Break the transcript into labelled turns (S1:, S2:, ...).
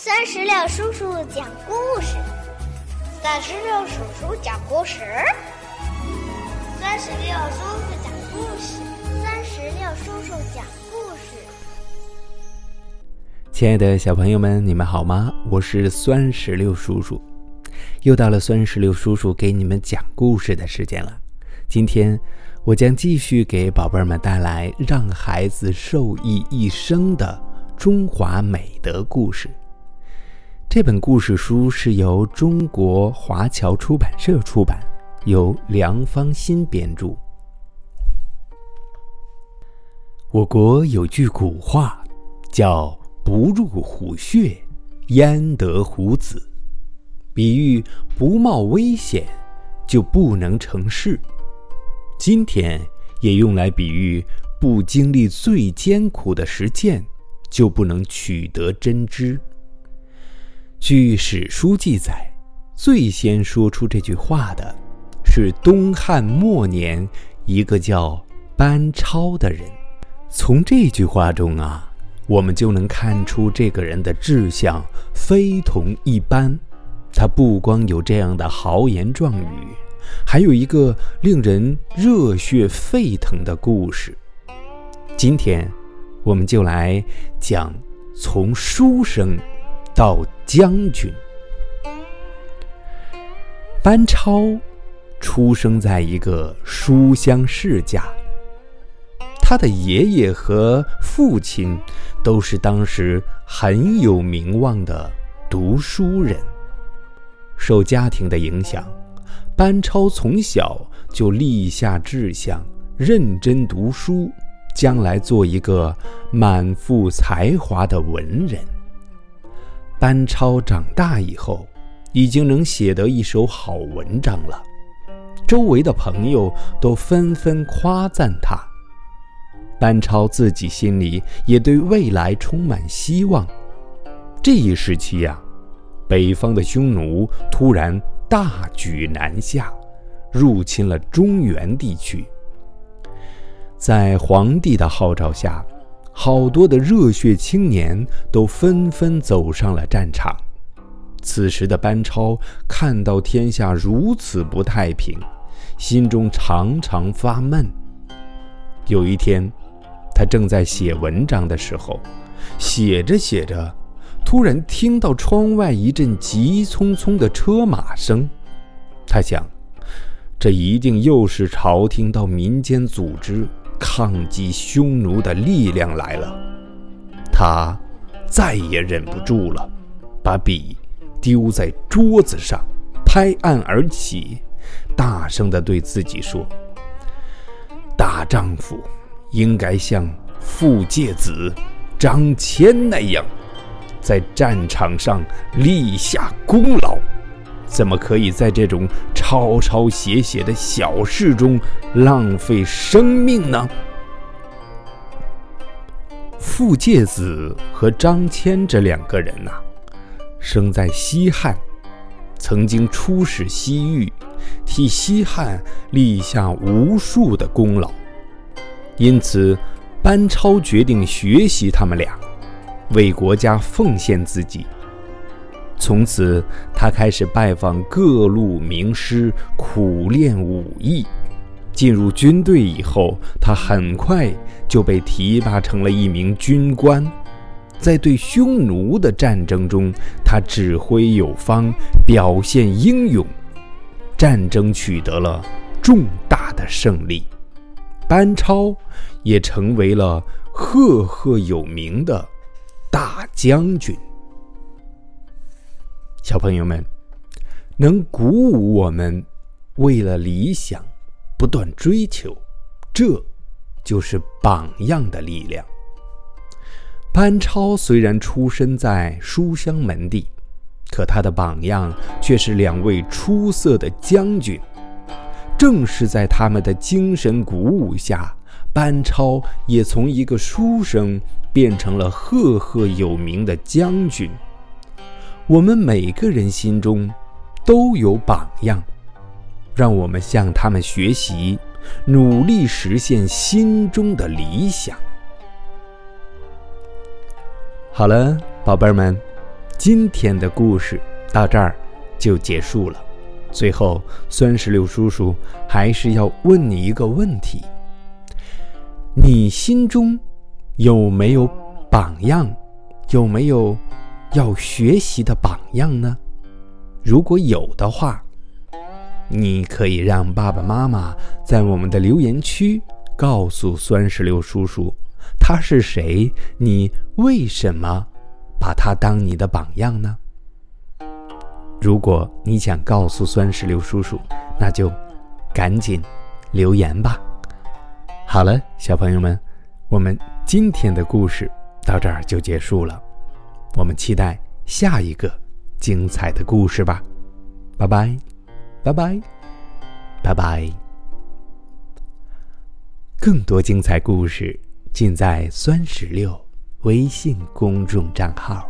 S1: 三十六叔叔讲故事，
S2: 三十六叔叔讲故事，
S1: 三十六叔叔讲故事，三十六叔叔讲故事。
S3: 亲爱的小朋友们，你们好吗？我是酸石榴叔叔，又到了酸石榴叔叔给你们讲故事的时间了。今天我将继续给宝贝们带来让孩子受益一生的中华美德故事。这本故事书是由中国华侨出版社出版，由梁芳新编著。我国有句古话，叫“不入虎穴，焉得虎子”，比喻不冒危险就不能成事。今天也用来比喻不经历最艰苦的实践，就不能取得真知。据史书记载，最先说出这句话的是东汉末年一个叫班超的人。从这句话中啊，我们就能看出这个人的志向非同一般。他不光有这样的豪言壮语，还有一个令人热血沸腾的故事。今天，我们就来讲从书生。到将军，班超出生在一个书香世家。他的爷爷和父亲都是当时很有名望的读书人。受家庭的影响，班超从小就立下志向，认真读书，将来做一个满腹才华的文人。班超长大以后，已经能写得一手好文章了，周围的朋友都纷纷夸赞他。班超自己心里也对未来充满希望。这一时期呀，北方的匈奴突然大举南下，入侵了中原地区。在皇帝的号召下。好多的热血青年都纷纷走上了战场。此时的班超看到天下如此不太平，心中常常发闷。有一天，他正在写文章的时候，写着写着，突然听到窗外一阵急匆匆的车马声。他想，这一定又是朝廷到民间组织。抗击匈奴的力量来了，他再也忍不住了，把笔丢在桌子上，拍案而起，大声地对自己说：“大丈夫应该像傅介子、张骞那样，在战场上立下功劳。”怎么可以在这种抄抄写写的小事中浪费生命呢？傅介子和张骞这两个人呐，生在西汉，曾经出使西域，替西汉立下无数的功劳，因此班超决定学习他们俩，为国家奉献自己。从此，他开始拜访各路名师，苦练武艺。进入军队以后，他很快就被提拔成了一名军官。在对匈奴的战争中，他指挥有方，表现英勇，战争取得了重大的胜利。班超也成为了赫赫有名的大将军。小朋友们，能鼓舞我们为了理想不断追求，这就是榜样的力量。班超虽然出身在书香门第，可他的榜样却是两位出色的将军。正是在他们的精神鼓舞下，班超也从一个书生变成了赫赫有名的将军。我们每个人心中都有榜样，让我们向他们学习，努力实现心中的理想。好了，宝贝儿们，今天的故事到这儿就结束了。最后，酸石榴叔叔还是要问你一个问题：你心中有没有榜样？有没有要学习的榜样呢？如果有的话，你可以让爸爸妈妈在我们的留言区告诉酸石榴叔叔，他是谁？你为什么把他当你的榜样呢？如果你想告诉酸石榴叔叔，那就赶紧留言吧。好了，小朋友们，我们今天的故事到这儿就结束了。我们期待下一个精彩的故事吧。拜拜，拜拜，拜拜。更多精彩故事尽在酸石榴微信公众账号。